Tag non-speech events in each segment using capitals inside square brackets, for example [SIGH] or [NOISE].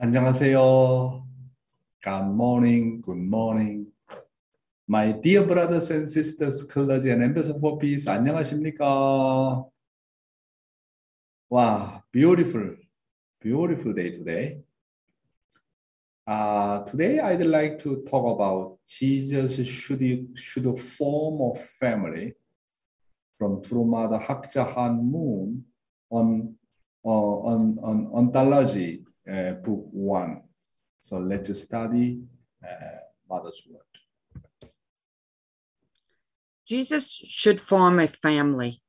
안녕하세요. Good morning, good morning. My dear brothers and sisters, clergy and ambassadors for peace, 안녕하십니까? Wow, beautiful, beautiful day today. Uh, today I'd like to talk about Jesus should, should form a family from Mother Hakja Han Moon on, uh, on, on ontology uh, book one. So let's study uh, Mother's Word. Jesus should form a family.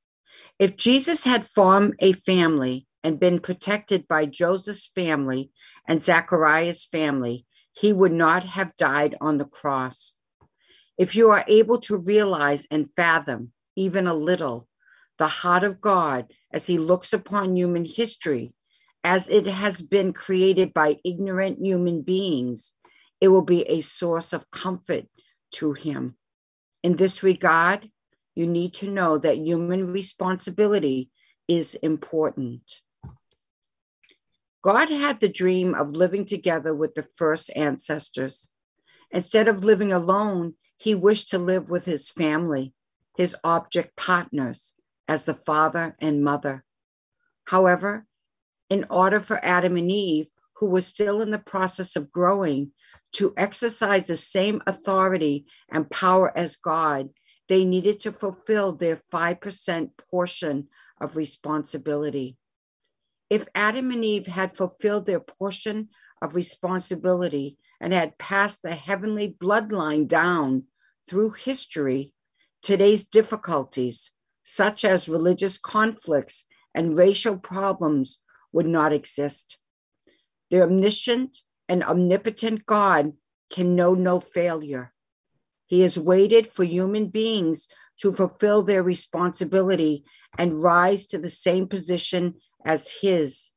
If Jesus had formed a family and been protected by Joseph's family and Zachariah's family, he would not have died on the cross. If you are able to realize and fathom, even a little, the heart of God as he looks upon human history as it has been created by ignorant human beings, it will be a source of comfort to him. In this regard, you need to know that human responsibility is important. God had the dream of living together with the first ancestors. Instead of living alone, he wished to live with his family, his object partners, as the father and mother. However, in order for Adam and Eve, who were still in the process of growing, to exercise the same authority and power as God, they needed to fulfill their 5% portion of responsibility. If Adam and Eve had fulfilled their portion of responsibility and had passed the heavenly bloodline down through history, today's difficulties, such as religious conflicts and racial problems, would not exist. The omniscient and omnipotent God can know no failure. He has waited for human beings to fulfill their responsibility and rise to the same position as his.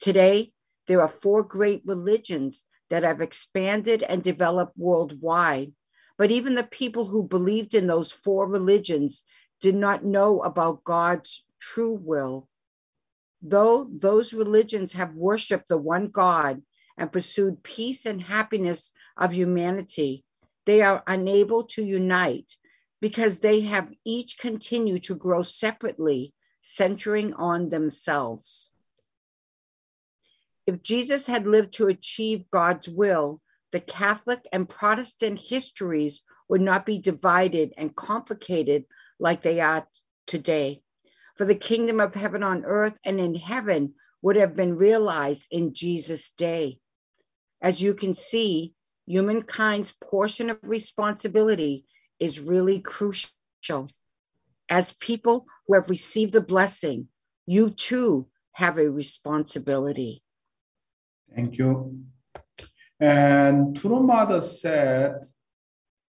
Today, there are four great religions that have expanded and developed worldwide. But even the people who believed in those four religions did not know about God's true will. Though those religions have worshiped the one God and pursued peace and happiness of humanity, they are unable to unite because they have each continued to grow separately, centering on themselves. If Jesus had lived to achieve God's will, the Catholic and Protestant histories would not be divided and complicated like they are today for the kingdom of heaven on earth and in heaven would have been realized in Jesus' day. As you can see, humankind's portion of responsibility is really crucial. As people who have received the blessing, you too have a responsibility. Thank you. And True Mother said,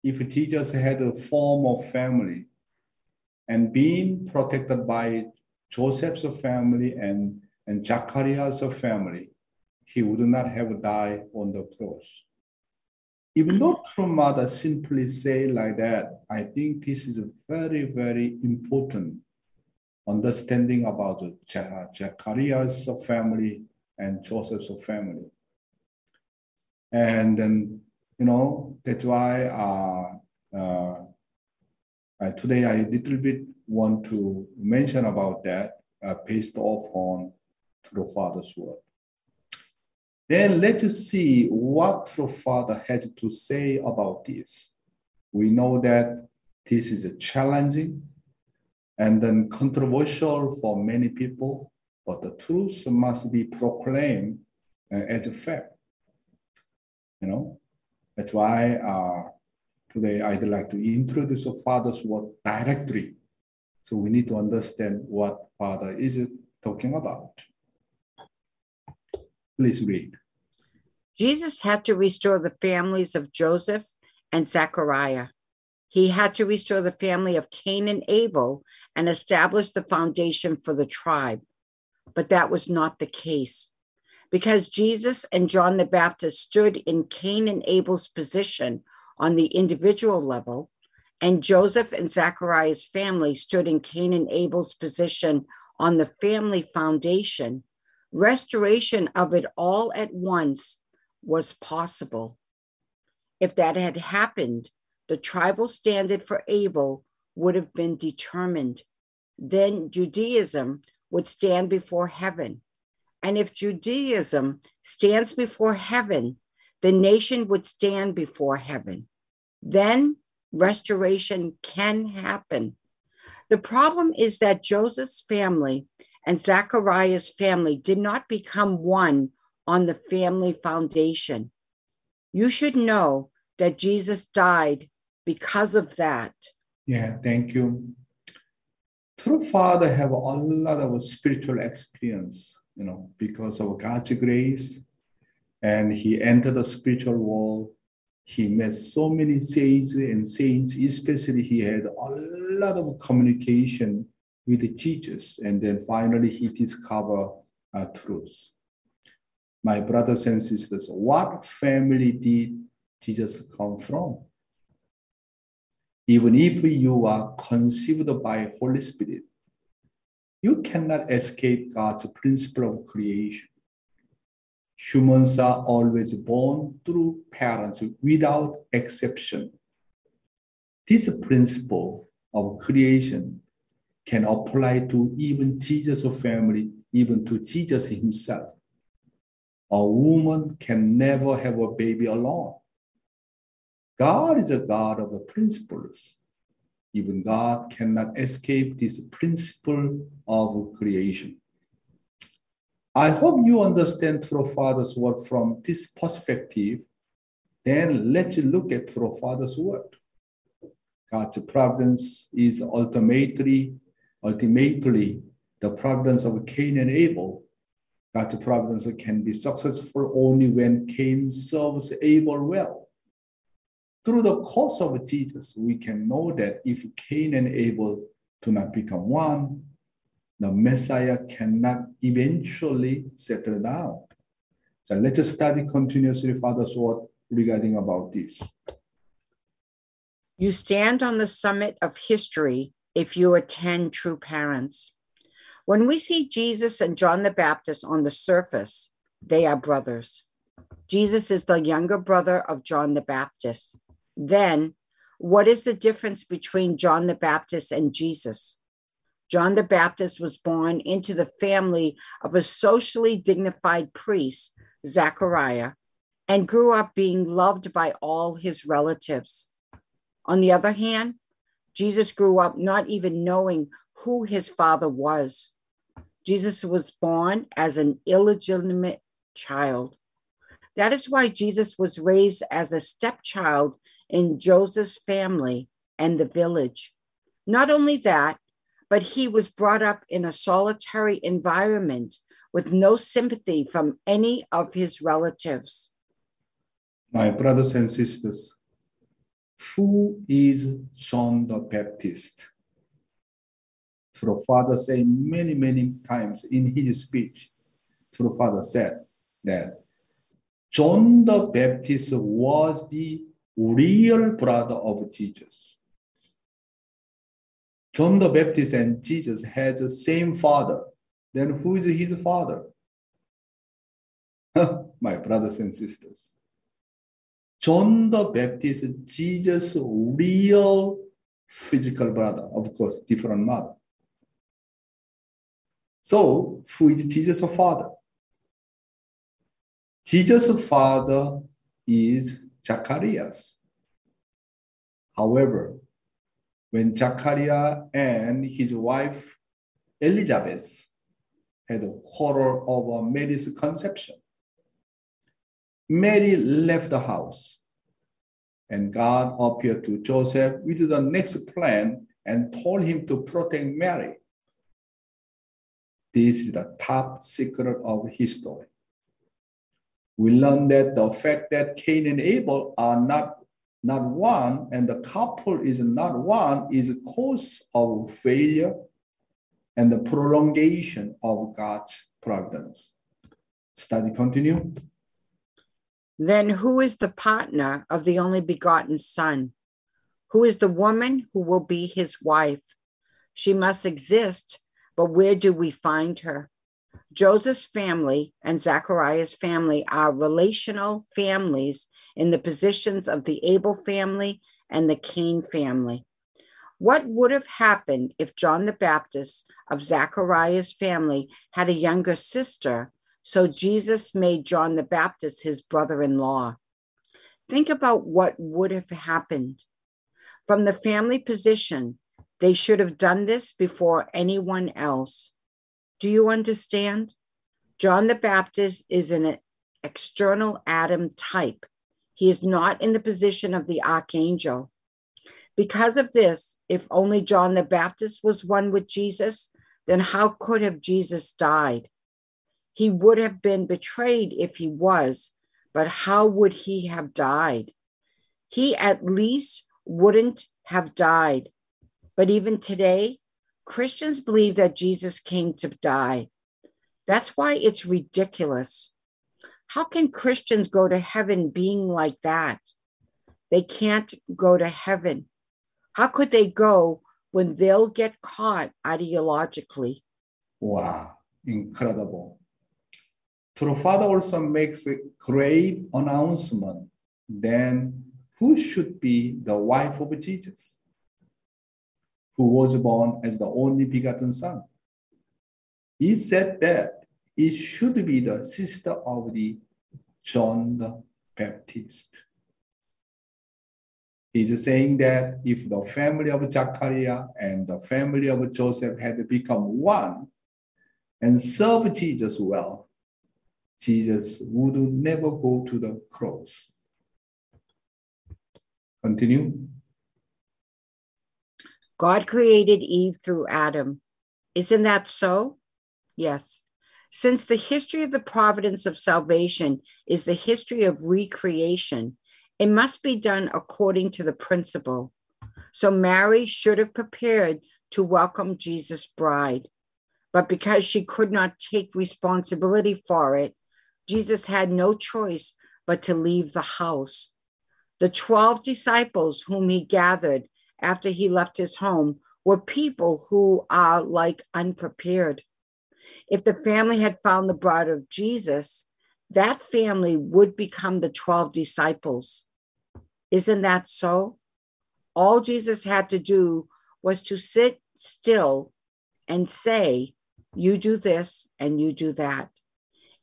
if Jesus had a form of family, and being protected by Joseph's family and, and Zachariah's family, he would not have died on the cross. Even though mother simply say like that, I think this is a very, very important understanding about Zachariah's family and Joseph's family. And then, you know, that's why uh, uh, uh, today, I little bit want to mention about that uh, based off on the Father's word. Then let's see what the Father had to say about this. We know that this is challenging and then controversial for many people, but the truth must be proclaimed uh, as a fact. You know, that's why uh, Today, I'd like to introduce a Father's word directly. So we need to understand what Father is talking about. Please read. Jesus had to restore the families of Joseph and Zechariah. He had to restore the family of Cain and Abel and establish the foundation for the tribe. But that was not the case. Because Jesus and John the Baptist stood in Cain and Abel's position on the individual level, and Joseph and Zachariah's family stood in Cain and Abel's position on the family foundation. Restoration of it all at once was possible. If that had happened, the tribal standard for Abel would have been determined. Then Judaism would stand before heaven. And if Judaism stands before heaven, the nation would stand before heaven. Then restoration can happen. The problem is that Joseph's family and Zachariah's family did not become one on the family foundation. You should know that Jesus died because of that. Yeah, thank you. True father have a lot of spiritual experience, you know, because of God's grace. And he entered the spiritual world. He met so many saints and saints, especially he had a lot of communication with the teachers, And then finally he discovered uh, truth. My brothers and sisters, what family did Jesus come from? Even if you are conceived by Holy Spirit, you cannot escape God's principle of creation. Humans are always born through parents without exception. This principle of creation can apply to even Jesus' family, even to Jesus himself. A woman can never have a baby alone. God is a God of the principles. Even God cannot escape this principle of creation. I hope you understand through Father's word from this perspective. Then let's look at through Father's word. God's providence is ultimately, ultimately the providence of Cain and Abel. God's providence can be successful only when Cain serves Abel well through the course of Jesus, we can know that if Cain and Abel do not become one, the Messiah cannot eventually settle down. So let's study continuously Father's word regarding about this. You stand on the summit of history if you attend true parents. When we see Jesus and John the Baptist on the surface, they are brothers. Jesus is the younger brother of John the Baptist. Then, what is the difference between John the Baptist and Jesus? John the Baptist was born into the family of a socially dignified priest, Zachariah, and grew up being loved by all his relatives. On the other hand, Jesus grew up not even knowing who his father was. Jesus was born as an illegitimate child. That is why Jesus was raised as a stepchild in Joseph's family and the village. Not only that, but he was brought up in a solitary environment with no sympathy from any of his relatives. My brothers and sisters, who is John the Baptist? True Father said many, many times in his speech, True Father said that John the Baptist was the real brother of Jesus. John the Baptist and Jesus had the same father. Then who is his father? My brothers and sisters. John the Baptist, Jesus' real physical brother, of course, different mother. So, who is Jesus' father? Jesus' father is Zacharias. However, when Zachariah and his wife Elizabeth had a quarrel over Mary's conception, Mary left the house and God appeared to Joseph with the next plan and told him to protect Mary. This is the top secret of history we learn that the fact that Cain and Abel are not, not one and the couple is not one is a cause of failure and the prolongation of God's providence. Study continue. Then who is the partner of the only begotten Son? Who is the woman who will be his wife? She must exist, but where do we find her? Joseph's family and Zachariah's family are relational families in the positions of the Abel family and the Cain family. What would have happened if John the Baptist of Zachariah's family had a younger sister, so Jesus made John the Baptist his brother in law? Think about what would have happened. From the family position, they should have done this before anyone else. Do you understand? John the Baptist is an external Adam type. He is not in the position of the archangel. Because of this, if only John the Baptist was one with Jesus, then how could have Jesus died? He would have been betrayed if he was, but how would he have died? He at least wouldn't have died. But even today, Christians believe that Jesus came to die. That's why it's ridiculous. How can Christians go to heaven being like that? They can't go to heaven. How could they go when they'll get caught ideologically? Wow, incredible. True Father also makes a great announcement. Then who should be the wife of Jesus? who was born as the only begotten Son. He said that it should be the sister of the John the Baptist. He's saying that if the family of Zachariah and the family of Joseph had become one and served Jesus well, Jesus would never go to the cross. Continue. God created Eve through Adam. Isn't that so? Yes. Since the history of the providence of salvation is the history of recreation, it must be done according to the principle. So Mary should have prepared to welcome Jesus' bride. But because she could not take responsibility for it, Jesus had no choice but to leave the house. The 12 disciples whom he gathered after he left his home were people who are like unprepared. If the family had found the bride of Jesus, that family would become the 12 disciples. Isn't that so? All Jesus had to do was to sit still and say, You do this and you do that.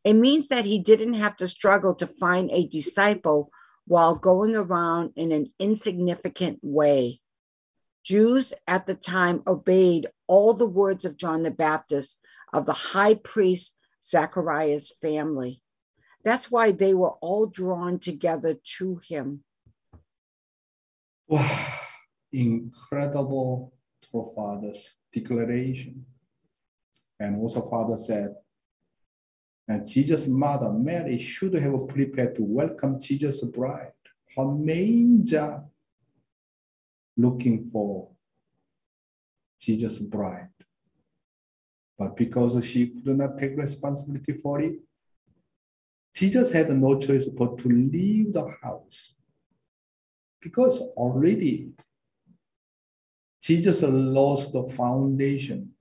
It means that he didn't have to struggle to find a disciple while going around in an insignificant way. Jews at the time obeyed all the words of John the Baptist of the high priest Zachariah's family. That's why they were all drawn together to him. Wow, incredible Father's declaration. And also, Father said, and Jesus' mother, Mary, should have prepared to welcome Jesus' bride. Her main looking for Jesus' bride. But because she could not take responsibility for it, Jesus had no choice but to leave the house. Because already Jesus lost the foundation,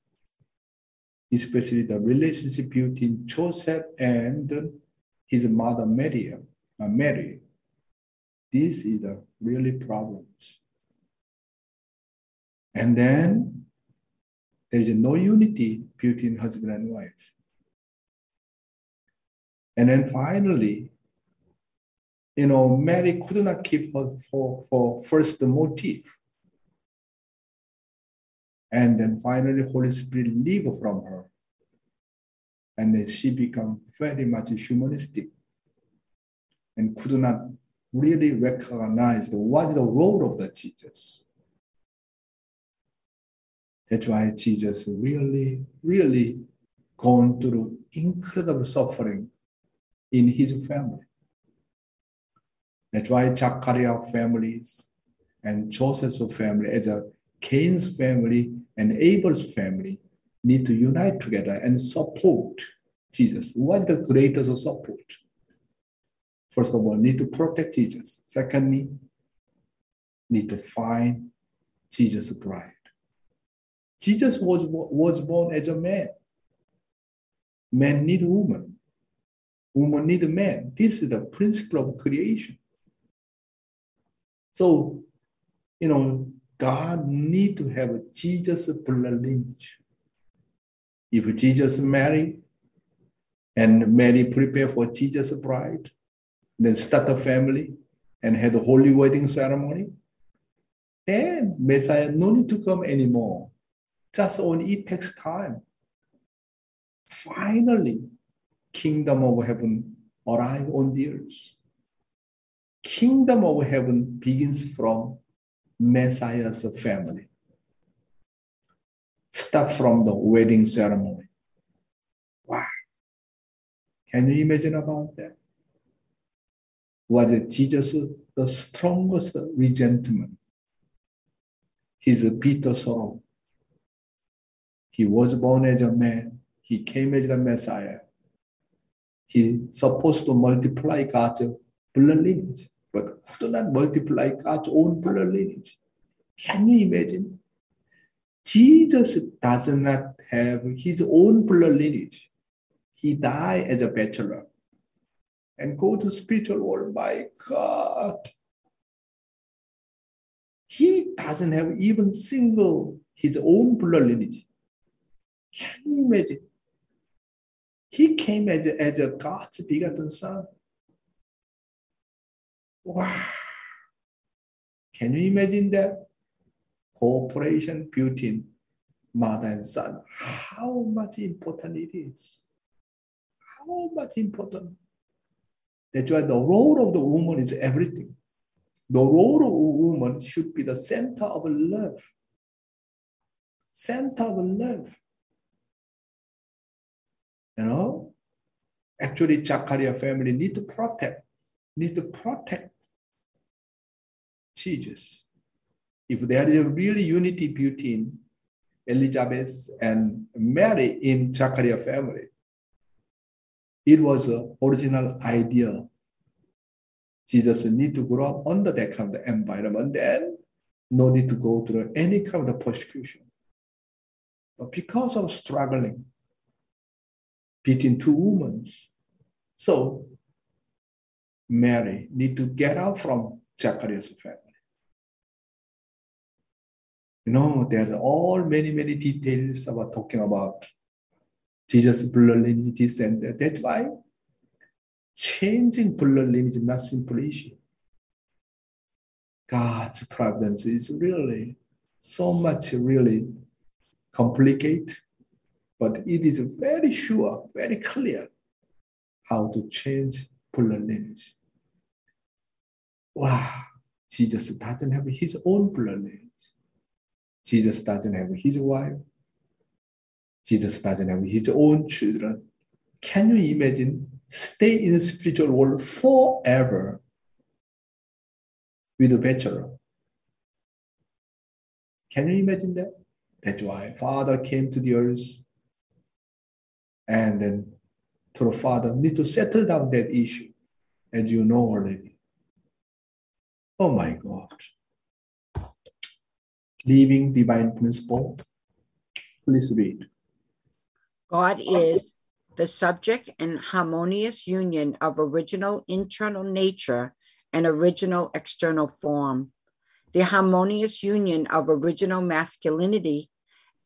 especially the relationship between Joseph and his mother Mary. Uh, Mary. This is the really problems. And then there is no unity between husband and wife. And then finally, you know, Mary could not keep her for, for first motive. And then finally, Holy Spirit leave from her. And then she become very much humanistic and could not really recognize what is the role of the Jesus. That's why Jesus really, really gone through incredible suffering in his family. That's why Zachariah families and Joseph's family, as a Cain's family and Abel's family, need to unite together and support Jesus. What the greatest support? First of all, need to protect Jesus. Secondly, need to find Jesus' bride. Jesus was, was born as a man. Man need woman. Woman need man. This is the principle of creation. So, you know, God need to have a Jesus lineage. If Jesus marry and Mary prepare for Jesus bride, then start a family and had a holy wedding ceremony, then Messiah no need to come anymore. Just only it takes time. Finally, kingdom of heaven arrive on the earth. Kingdom of heaven begins from Messiah's family. Start from the wedding ceremony. Wow. Can you imagine about that? Was Jesus the strongest resentment? He's Peter's son. He was born as a man. He came as the Messiah. He supposed to multiply God's blood lineage, but could not multiply God's own blood lineage. Can you imagine? Jesus does not have his own blood lineage. He died as a bachelor and go to spiritual world. My God. He doesn't have even single his own blood lineage. Can you imagine? He came as as a God's begotten son. Wow. Can you imagine that? Cooperation between mother and son. How much important it is. How much important. That's why the role of the woman is everything. The role of a woman should be the center of love. Center of love. You know, actually, Zachariah family need to protect, need to protect Jesus. If there is a really unity between Elizabeth and Mary in Zachariah family, it was an original idea. Jesus need to grow up under that kind of environment, then no need to go through any kind of persecution. But because of struggling, between two women. So Mary need to get out from Zacharias' family. You know, there's all many, many details about talking about Jesus' blood lineage, this and that. That's why changing blood lineage is not simple issue. God's providence is really so much really complicated but it is very sure, very clear how to change lineage. Wow, Jesus doesn't have his own lineage. Jesus doesn't have his wife. Jesus doesn't have his own children. Can you imagine stay in the spiritual world forever with a bachelor? Can you imagine that? That's why Father came to the earth and then the Father need to settle down that issue, as you know already. Oh my God. Living divine principle. Please read. God is the subject and harmonious union of original internal nature and original external form, the harmonious union of original masculinity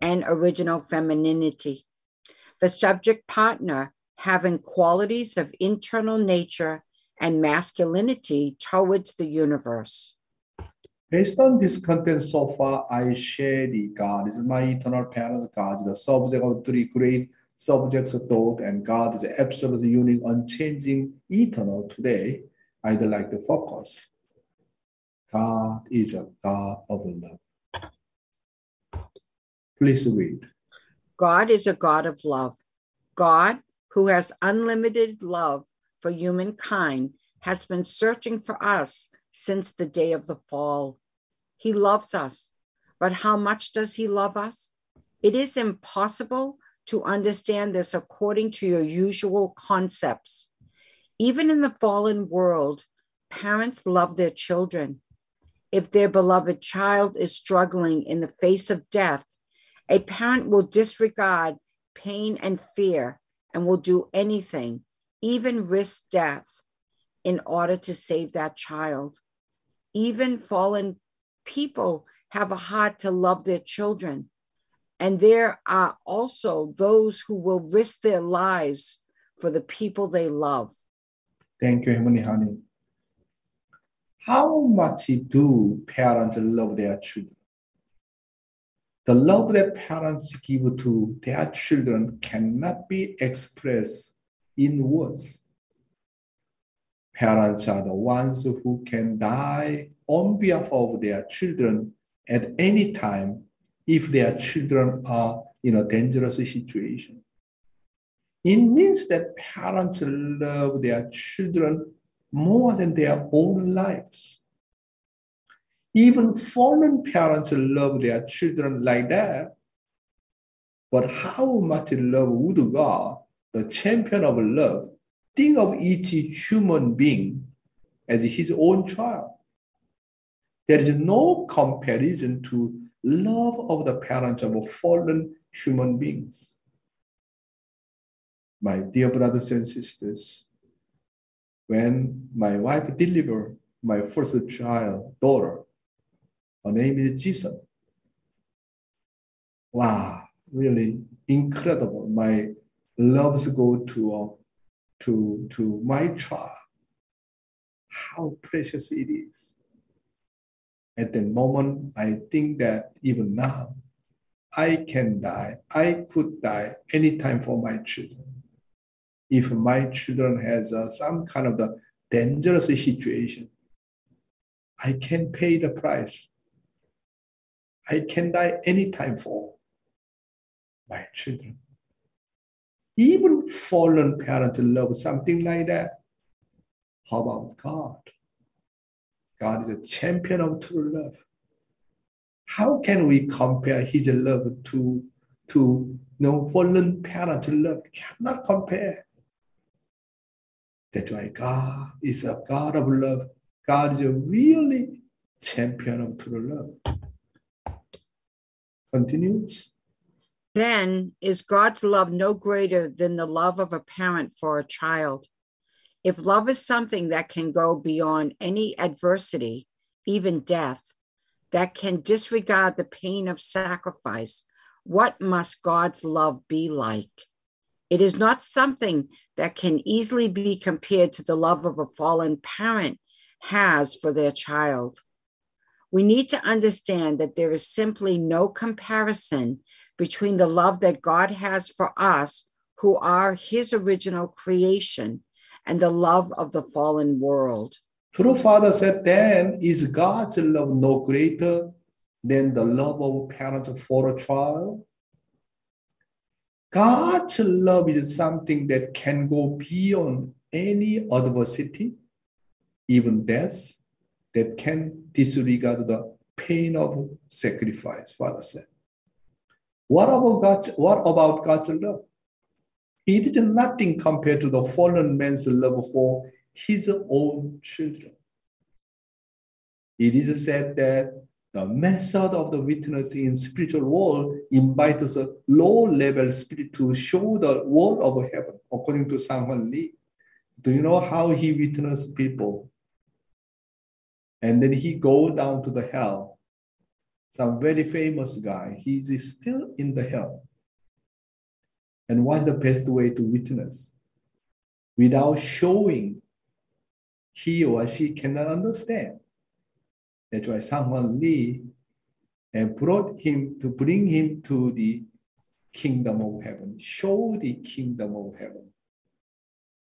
and original femininity the subject partner having qualities of internal nature and masculinity towards the universe. Based on this content so far, I share the God is my eternal parent, God is the subject of three great subjects of thought, and God is absolutely unique, unchanging, eternal today. I'd like to focus. God is a God of love. Please read. God is a God of love. God, who has unlimited love for humankind, has been searching for us since the day of the fall. He loves us, but how much does he love us? It is impossible to understand this according to your usual concepts. Even in the fallen world, parents love their children. If their beloved child is struggling in the face of death, a parent will disregard pain and fear and will do anything, even risk death, in order to save that child. Even fallen people have a heart to love their children. And there are also those who will risk their lives for the people they love. Thank you, Heavenly Honey. How much do parents love their children? The love that parents give to their children cannot be expressed in words. Parents are the ones who can die on behalf of their children at any time if their children are in a dangerous situation. It means that parents love their children more than their own lives. Even fallen parents love their children like that. But how much love would God, the champion of love, think of each human being as his own child? There is no comparison to love of the parents of fallen human beings. My dear brothers and sisters, when my wife delivered my first child, daughter, her name is Jesus. Wow, really incredible. My loves go to, to, to my child. How precious it is. At the moment, I think that even now, I can die. I could die anytime for my children. If my children has uh, some kind of the dangerous situation, I can pay the price I can die anytime for my children. Even fallen parents love something like that. How about God? God is a champion of true love. How can we compare his love to, to you know, fallen parents' love? Cannot compare. That's why God is a God of love. God is a really champion of true love continues. Then is God's love no greater than the love of a parent for a child? If love is something that can go beyond any adversity, even death, that can disregard the pain of sacrifice, what must God's love be like? It is not something that can easily be compared to the love of a fallen parent has for their child we need to understand that there is simply no comparison between the love that God has for us, who are his original creation, and the love of the fallen world. True Father said, then is God's love no greater than the love of parents for a child? God's love is something that can go beyond any adversity, even death, that can disregard the pain of sacrifice, Father said. What about God, what about God's love? It is nothing compared to the fallen man's love for his own children. It is said that the method of the witness in spiritual world invites a low-level spirit to show the world of heaven, according to Sang Lee. Do you know how he witnessed people? And then he go down to the hell. Some very famous guy, he's still in the hell. And what's the best way to witness? Without showing, he or she cannot understand. That's why Hwan Lee and brought him to bring him to the kingdom of heaven, show the kingdom of heaven.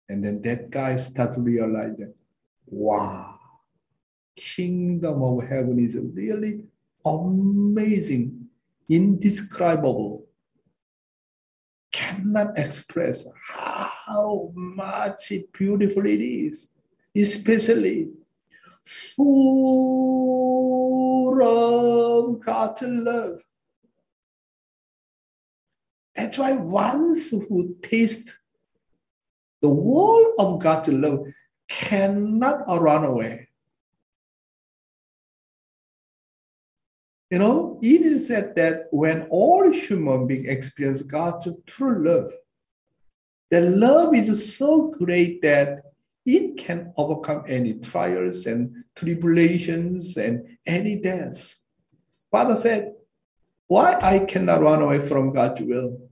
And then that guy start to realize that, wow, kingdom of heaven is really amazing, indescribable. Cannot express how much beautiful it is, especially full of God's love. That's why once who taste the wall of God's love cannot run away. You know, it is said that when all human beings experience God's true love, that love is so great that it can overcome any trials and tribulations and any deaths. Father said, Why I cannot run away from God's will?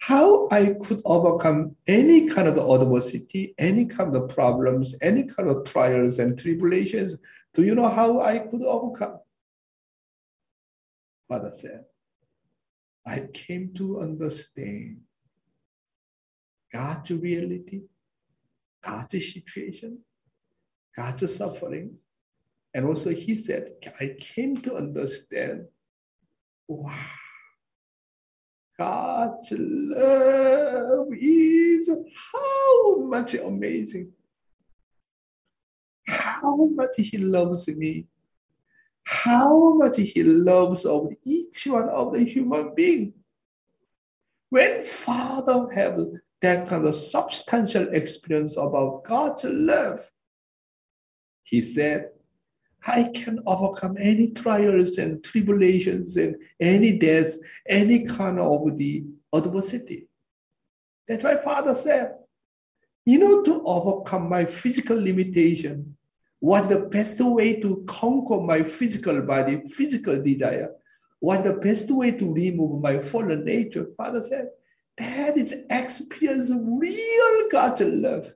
How I could overcome any kind of adversity, any kind of problems, any kind of trials and tribulations. Do you know how I could overcome? Father said, I came to understand God's reality, God's situation, God's suffering. And also, he said, I came to understand wow, God's love is how much amazing. How much He loves me. How much He loves of each one of the human being. When Father have that kind of substantial experience about God's love. He said, I can overcome any trials and tribulations and any deaths, any kind of the adversity. That's why Father said, you know, to overcome my physical limitation, what's the best way to conquer my physical body, physical desire? What's the best way to remove my fallen nature? Father said, that is experience of real God's love.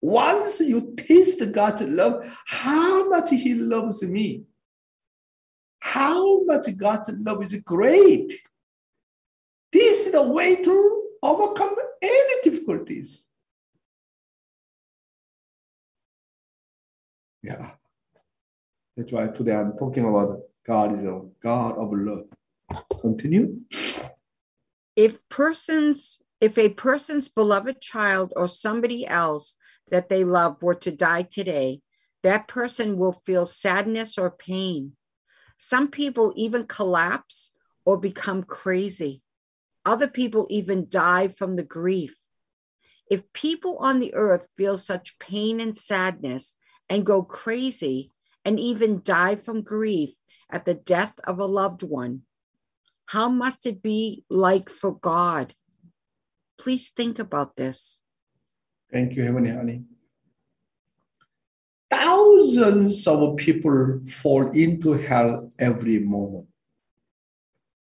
Once you taste God's love, how much He loves me, how much God's love is great. This is the way to overcome any difficulties. Yeah. That's why today I'm talking about God is a God of love. Continue if persons if a person's beloved child or somebody else that they love were to die today that person will feel sadness or pain some people even collapse or become crazy other people even die from the grief if people on the earth feel such pain and sadness and go crazy and even die from grief at the death of a loved one how must it be like for God? Please think about this. Thank you, Heavenly Honey. Thousands of people fall into hell every moment.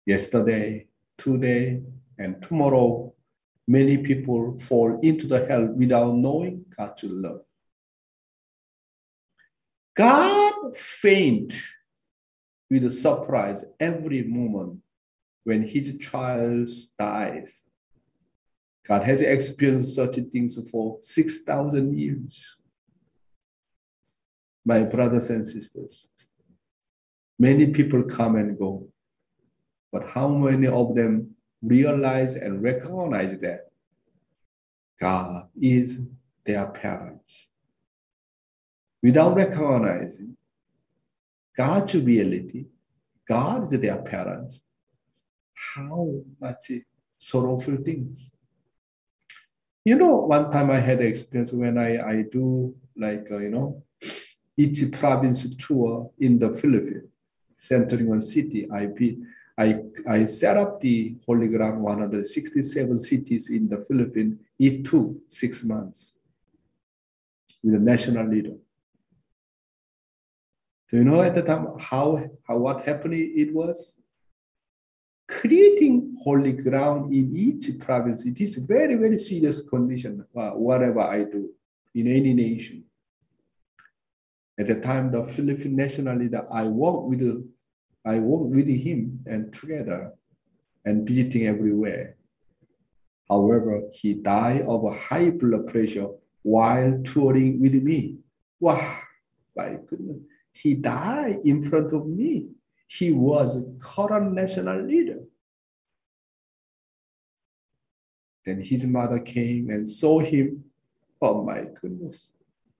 Yesterday, today, and tomorrow, many people fall into the hell without knowing God's love. God faint with surprise every moment when his child dies. God has experienced such things for 6,000 years. My brothers and sisters, many people come and go, but how many of them realize and recognize that God is their parents? Without recognizing God's reality, God is their parents, how much sorrowful things. You know, one time I had experience when I, I do like, uh, you know, each province tour in the Philippines, centering on city. I, be, I, I set up the Holy Ground 167 cities in the Philippines. It took six months with a national leader. Do you know at the time how, how what happened it was? creating holy ground in each province, it is very, very serious condition, uh, whatever I do in any nation. At the time, the Philippine national leader, I work with, I work with him and together and visiting everywhere. However, he died of a high blood pressure while touring with me. Wow, my goodness. He died in front of me he was a current national leader. Then his mother came and saw him. Oh my goodness.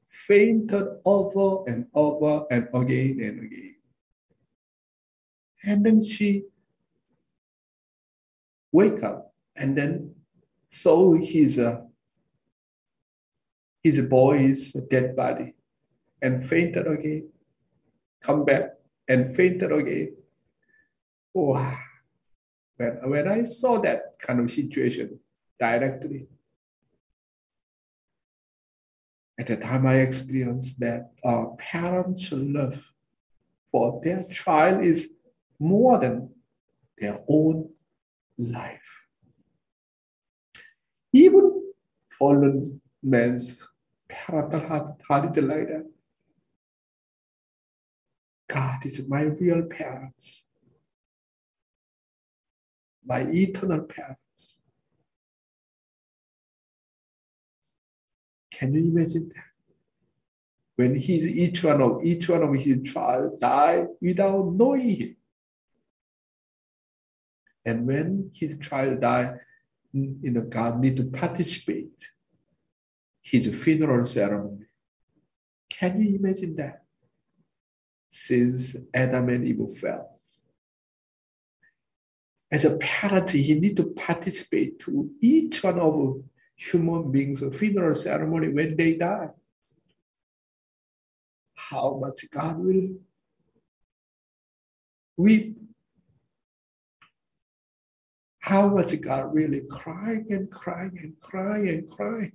Fainted over and over and again and again. And then she wake up and then saw his uh, his boy's dead body and fainted again. Come back and fainted again. Wow. When, when I saw that kind of situation directly, at the time I experienced that uh, parents' love for their child is more than their own life. Even fallen man's parental heart, heart is like that. God is my real parents, my eternal parents. Can you imagine that? When he's each one of each one of his child die without knowing him. And when his child die, you know, God need to participate his funeral ceremony. Can you imagine that? Since Adam and Eve fell. As a parent, he need to participate to each one of human beings' funeral ceremony when they die. How much God will weep. How much God really crying and crying and crying and crying.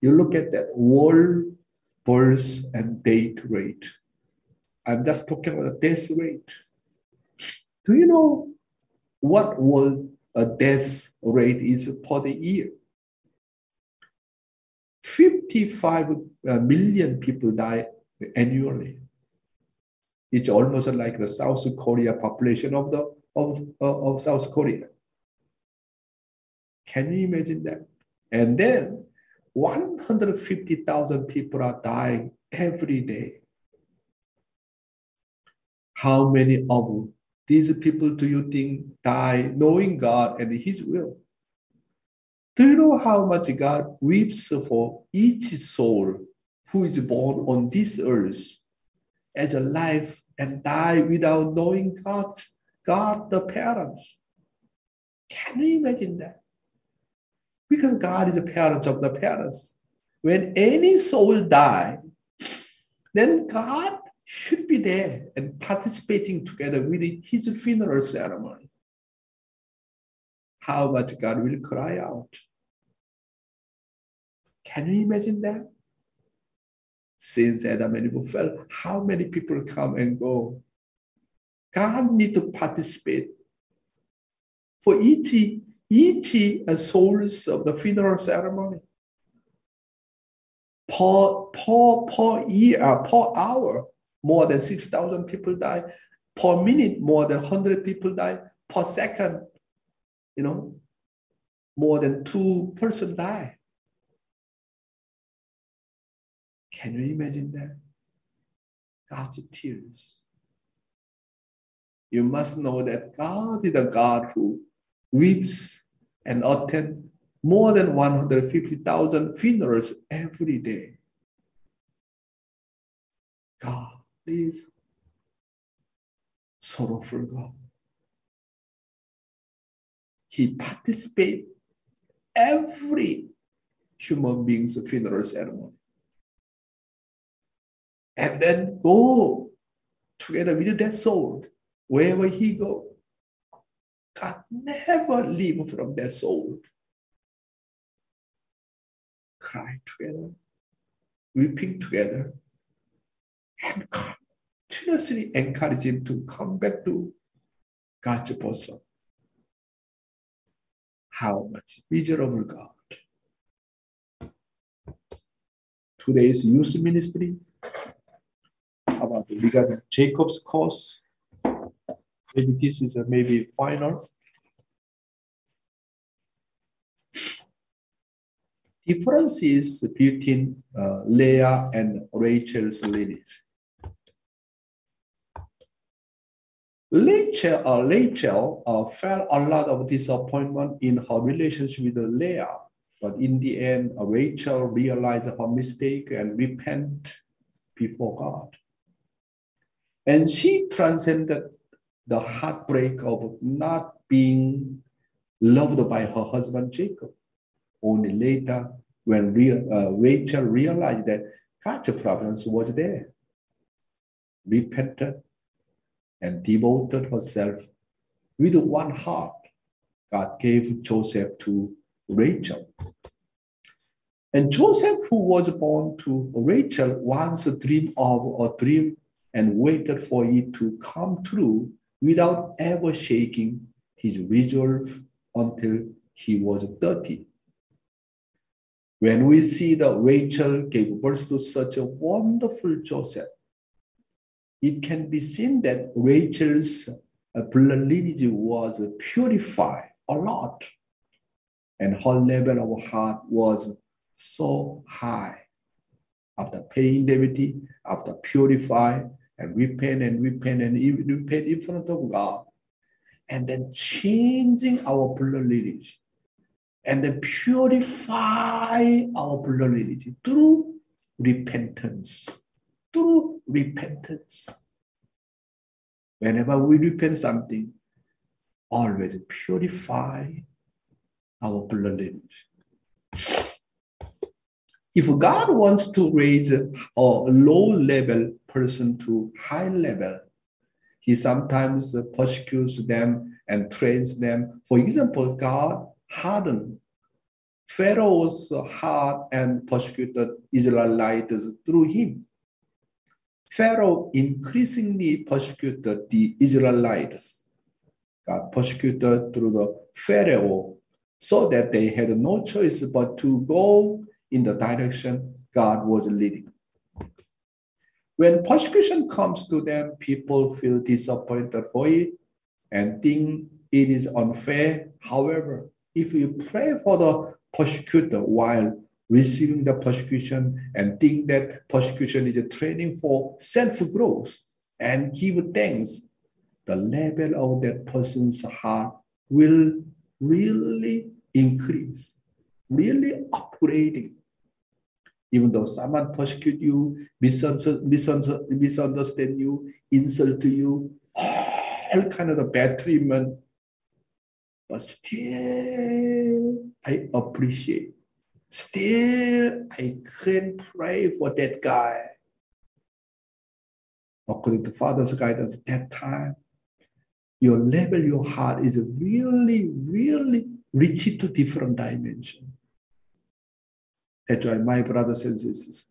You look at that world birth and death rate. I'm just talking about the death rate. Do you know what world a death rate is per the year? 55 uh, people die annually. It's almost like the South Korea population of the of, of South Korea. Can you imagine that? And then 150,000 people are dying every day. How many of these people do you think die knowing God and His will? Do you know how much God weeps for each soul who is born on this earth as a life and die without knowing God, God the parents? Can you imagine that? Because God is the parent of the parents. When any soul die, then God should be there and participating together with his funeral ceremony. How much God will cry out. Can you imagine that? Since Adam and Eve fell, how many people come and go? God need to participate. For each each souls of the funeral ceremony. Per, per, per year, uh, per hour, more than 6,000 people die. Per minute, more than 100 people die. Per second, you know, more than two person die. Can you imagine that? God's tears. You must know that God is a God who weeps and attend more than 150,000 funerals every day. God is sorrowful God. He participates every human being's funeral ceremony. And then go together with that soul wherever he goes. God never leave from their soul. Cry together, weeping together, and continuously encourage him to come back to God's bosom. How much miserable God. Today's youth ministry about regarding Jacob's course Maybe this is a maybe final. Difference is between uh, Leah and Rachel's lineage. Rachel, uh, Rachel uh, felt a lot of disappointment in her relationship with Leah, but in the end, uh, Rachel realized her mistake and repent before God. And she transcended the heartbreak of not being loved by her husband Jacob. Only later, when real, uh, Rachel realized that God's providence was there, repented, and devoted herself with one heart. God gave Joseph to Rachel. And Joseph, who was born to Rachel, once dreamed of a dream and waited for it to come true without ever shaking his resolve until he was 30. When we see that Rachel gave birth to such a wonderful Joseph, it can be seen that Rachel's blood lineage was purified a lot, and her level of heart was so high. After paying liberty, after purify and repent and repent and repent in front of God, and then changing our lineage, and then purify our lineage through repentance. Through repentance. Whenever we repent something, always purify our lineage. If God wants to raise a low level person to high level, he sometimes persecutes them and trains them. For example, God hardened Pharaoh's heart and persecuted Israelites through him. Pharaoh increasingly persecuted the Israelites. God persecuted through the Pharaoh so that they had no choice but to go in the direction God was leading. When persecution comes to them, people feel disappointed for it and think it is unfair. However, if you pray for the persecutor while receiving the persecution and think that persecution is a training for self-growth and give thanks, the level of that person's heart will really increase, really upgrading. Even though someone persecute you, misunderstand you, insult you, all kind of the bad treatment, but still I appreciate. Still I can pray for that guy. According to Father's guidance, that time, your level, your heart is really, really reaching to different dimension. That's why my brothers and sisters,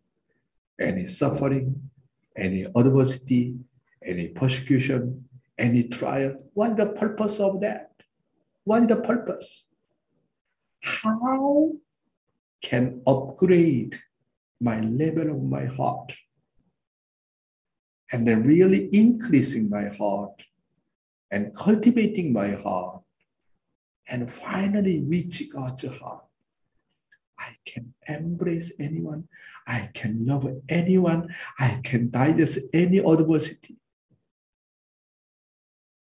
any suffering, any adversity, any persecution, any trial, what's the purpose of that? What is the purpose? How can upgrade my level of my heart and then really increasing my heart and cultivating my heart and finally reach God's heart. I can embrace anyone. I can love anyone. I can digest any adversity.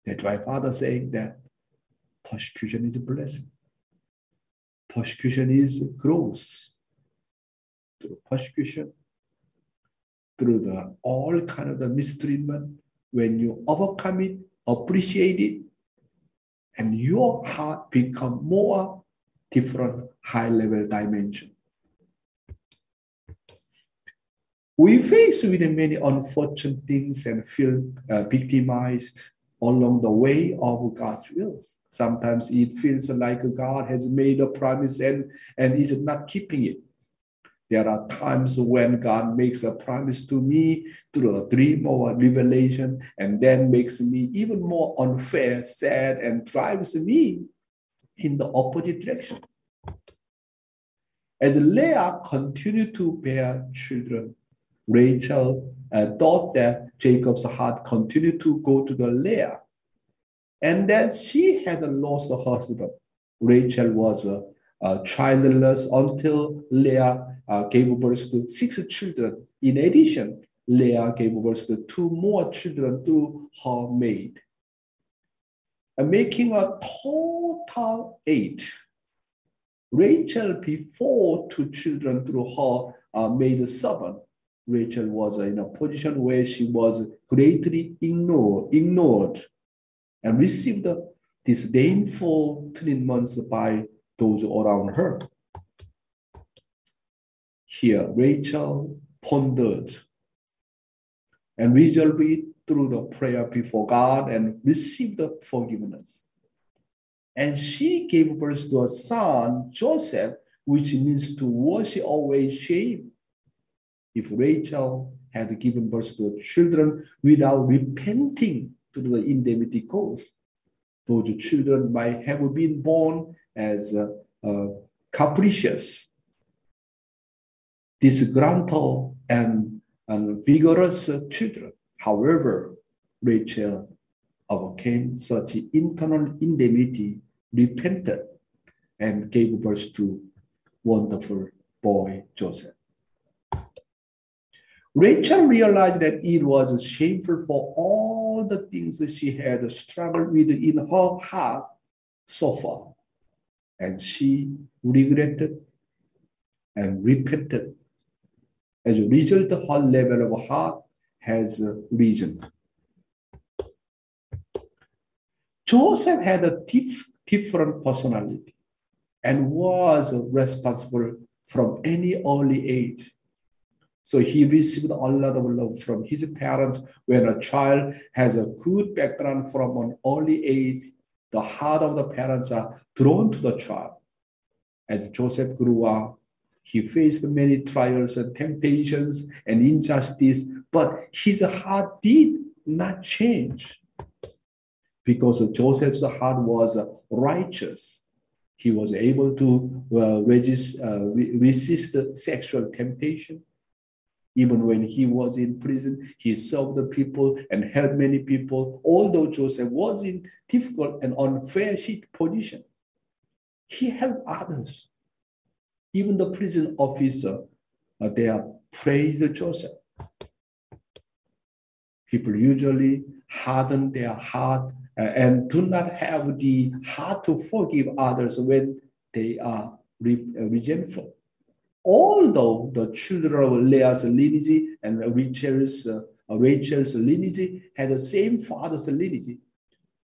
That's why Father saying that persecution is a blessing. Persecution is growth. Through persecution, through the all kind of the mistreatment, when you overcome it, appreciate it, and your heart become more different high level dimension. We face with many unfortunate things and feel uh, victimized along the way of God's will. Sometimes it feels like God has made a promise and, and is not keeping it. There are times when God makes a promise to me through a dream or a revelation, and then makes me even more unfair, sad, and drives me in the opposite direction. As Leah continued to bear children, Rachel uh, thought that Jacob's heart continued to go to the Leah and that she had lost her husband. Rachel was uh, uh, childless until Leah uh, gave birth to six children. In addition, Leah gave birth to two more children through her maid, and making a total eight. Rachel, before two children through her uh, maid servant, Rachel was in a position where she was greatly ignored, ignored and received disdainful treatments by those around her. Here, Rachel pondered and resolve it through the prayer before God and receive the forgiveness. And she gave birth to a son, Joseph, which means to wash away shame. If Rachel had given birth to children without repenting to the indemnity cause, those children might have been born as uh, uh, capricious, disgruntled, and, and vigorous children. However, Rachel overcame such internal indemnity, repented, and gave birth to wonderful boy Joseph. Rachel realized that it was shameful for all the things she had struggled with in her heart so far. And she regretted and repented. As a result, her level of heart has risen. Joseph had a diff- different personality and was responsible from any early age so he received a lot of love from his parents. When a child has a good background from an early age, the heart of the parents are drawn to the child. As Joseph grew up, he faced many trials and temptations and injustice, but his heart did not change because Joseph's heart was righteous. He was able to uh, resist, uh, resist sexual temptation even when he was in prison, he served the people and helped many people. Although Joseph was in difficult and unfair position, he helped others. Even the prison officer, uh, they praised Joseph. People usually harden their heart uh, and do not have the heart to forgive others when they are re- uh, resentful although the children of Leah's lineage and Rachel's, uh, Rachel's lineage had the same father's lineage,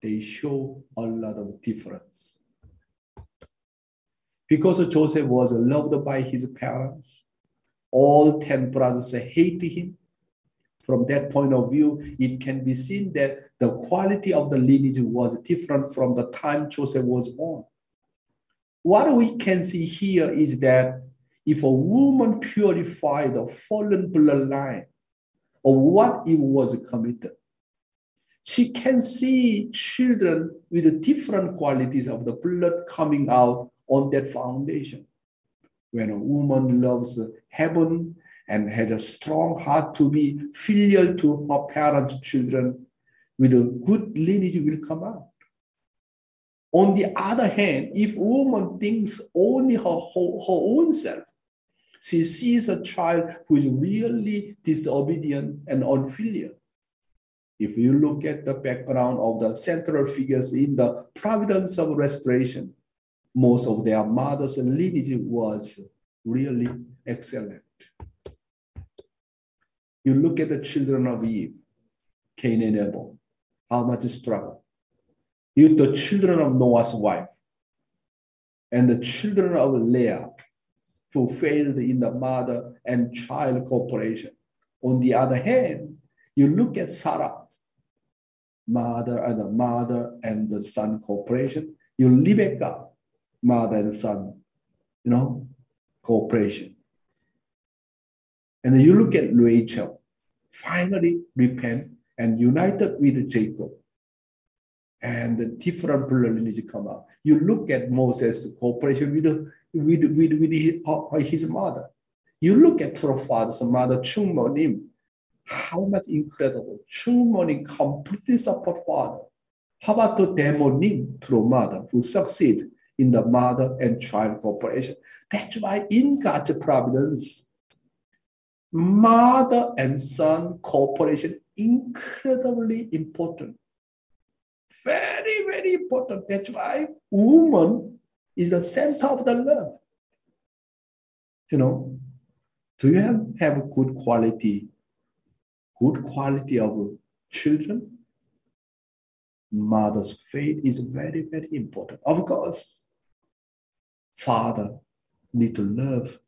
they show a lot of difference. Because Joseph was loved by his parents, all 10 brothers hated him. From that point of view, it can be seen that the quality of the lineage was different from the time Joseph was born. What we can see here is that if a woman purified the fallen bloodline of what it was committed, she can see children with different qualities of the blood coming out on that foundation. When a woman loves heaven and has a strong heart to be filial to her parents' children, with a good lineage will come out. On the other hand, if woman thinks only her, her, own self, she sees a child who is really disobedient and unfilial. If you look at the background of the central figures in the providence of restoration, most of their mother's lineage was really excellent. You look at the children of Eve, Cain and Abel, how much struggle. You the children of Noah's wife, and the children of Leah, who failed in the mother and child cooperation. On the other hand, you look at Sarah, mother and the mother and the son cooperation. You Rebecca, mother and son, you know, cooperation. And then you look at Rachel, finally repent and united with Jacob. And the different lineage come out. You look at Moses' cooperation with with, with, with his, uh, mother. You look at through father's mother, Chungmonim, how much incredible. Chungmonim completely support father. How about the Daemonim, true mother, who succeed in the mother and child cooperation? That's why in God's providence, mother and son cooperation incredibly important. Very, very important. That's why woman is the center of the love. You know, do you have, have good quality, good quality of children? Mother's faith is very, very important. Of course, father need to love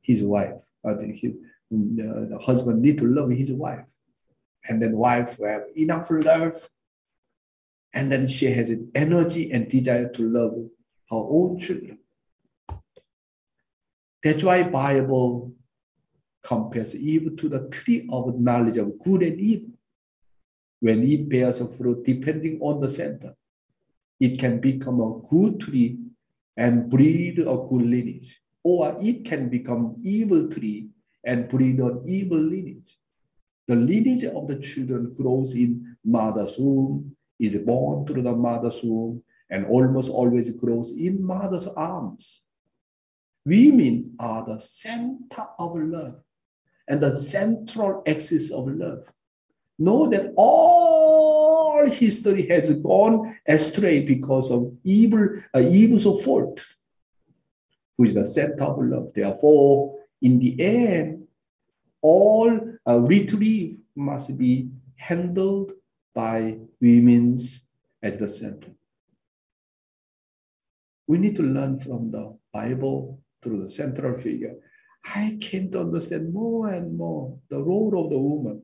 his wife. I think uh, the husband need to love his wife. and then wife have enough love, and then she has energy and desire to love her own children. That's why Bible compares Eve to the tree of knowledge of good and evil. When it bears fruit, depending on the center, it can become a good tree and breed a good lineage, or it can become evil tree and breed an evil lineage. The lineage of the children grows in mother's womb, is born through the mother's womb, and almost always grows in mother's arms. Women are the center of love and the central axis of love. Know that all history has gone astray because of evil, uh, evil's fault, which is the center of love. Therefore, in the end, all uh, retrieve must be handled by women's as the center. We need to learn from the Bible through the central figure. I came to understand more and more the role of the woman.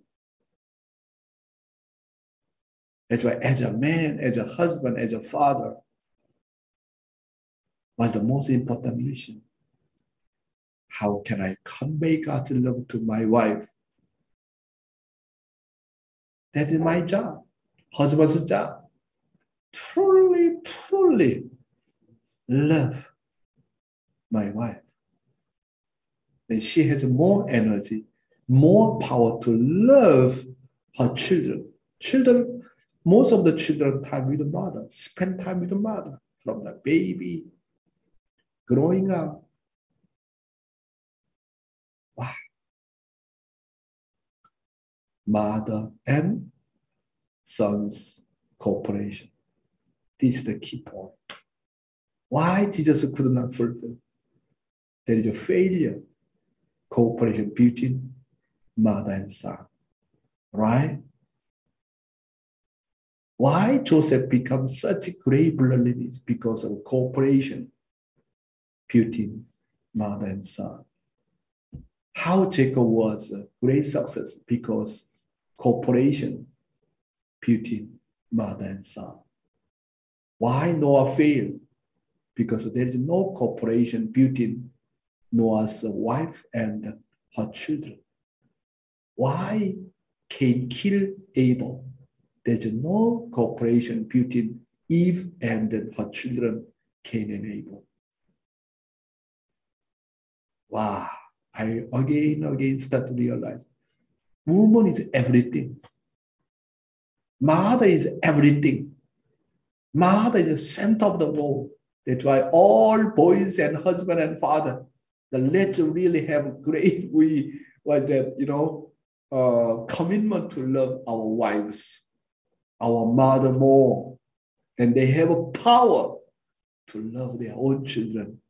That's why, as a man, as a husband, as a father, was the most important mission. How can I convey God's love to my wife? That is my job, husband's job. Truly, truly love my wife. Then she has more energy, more power to love her children. Children, most of the children time with the mother, spend time with the mother from the baby, growing up, Mother and sons cooperation. This is the key point. Why Jesus could not fulfill? There is a failure cooperation between mother and son. Right? Why Joseph becomes such a great blood lineage? Because of cooperation between mother and son how Jacob was a great success because cooperation between mother and son. Why Noah failed? Because there is no cooperation between Noah's wife and her children. Why Cain killed Abel? There's no cooperation between Eve and her children, Cain and Abel. Wow. I again again start to realize woman is everything. Mother is everything. Mother is the center of the world. That's why all boys and husband and father, the let's really have great [LAUGHS] we was that you know uh, commitment to love our wives, our mother more, and they have a power to love their own children.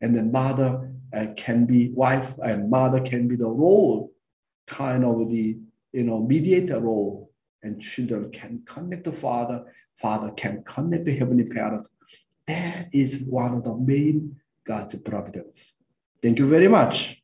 And the mother uh, can be wife and mother can be the role, kind of the you know mediator role, and children can connect to father, father can connect to heavenly parents. That is one of the main God's providence. Thank you very much.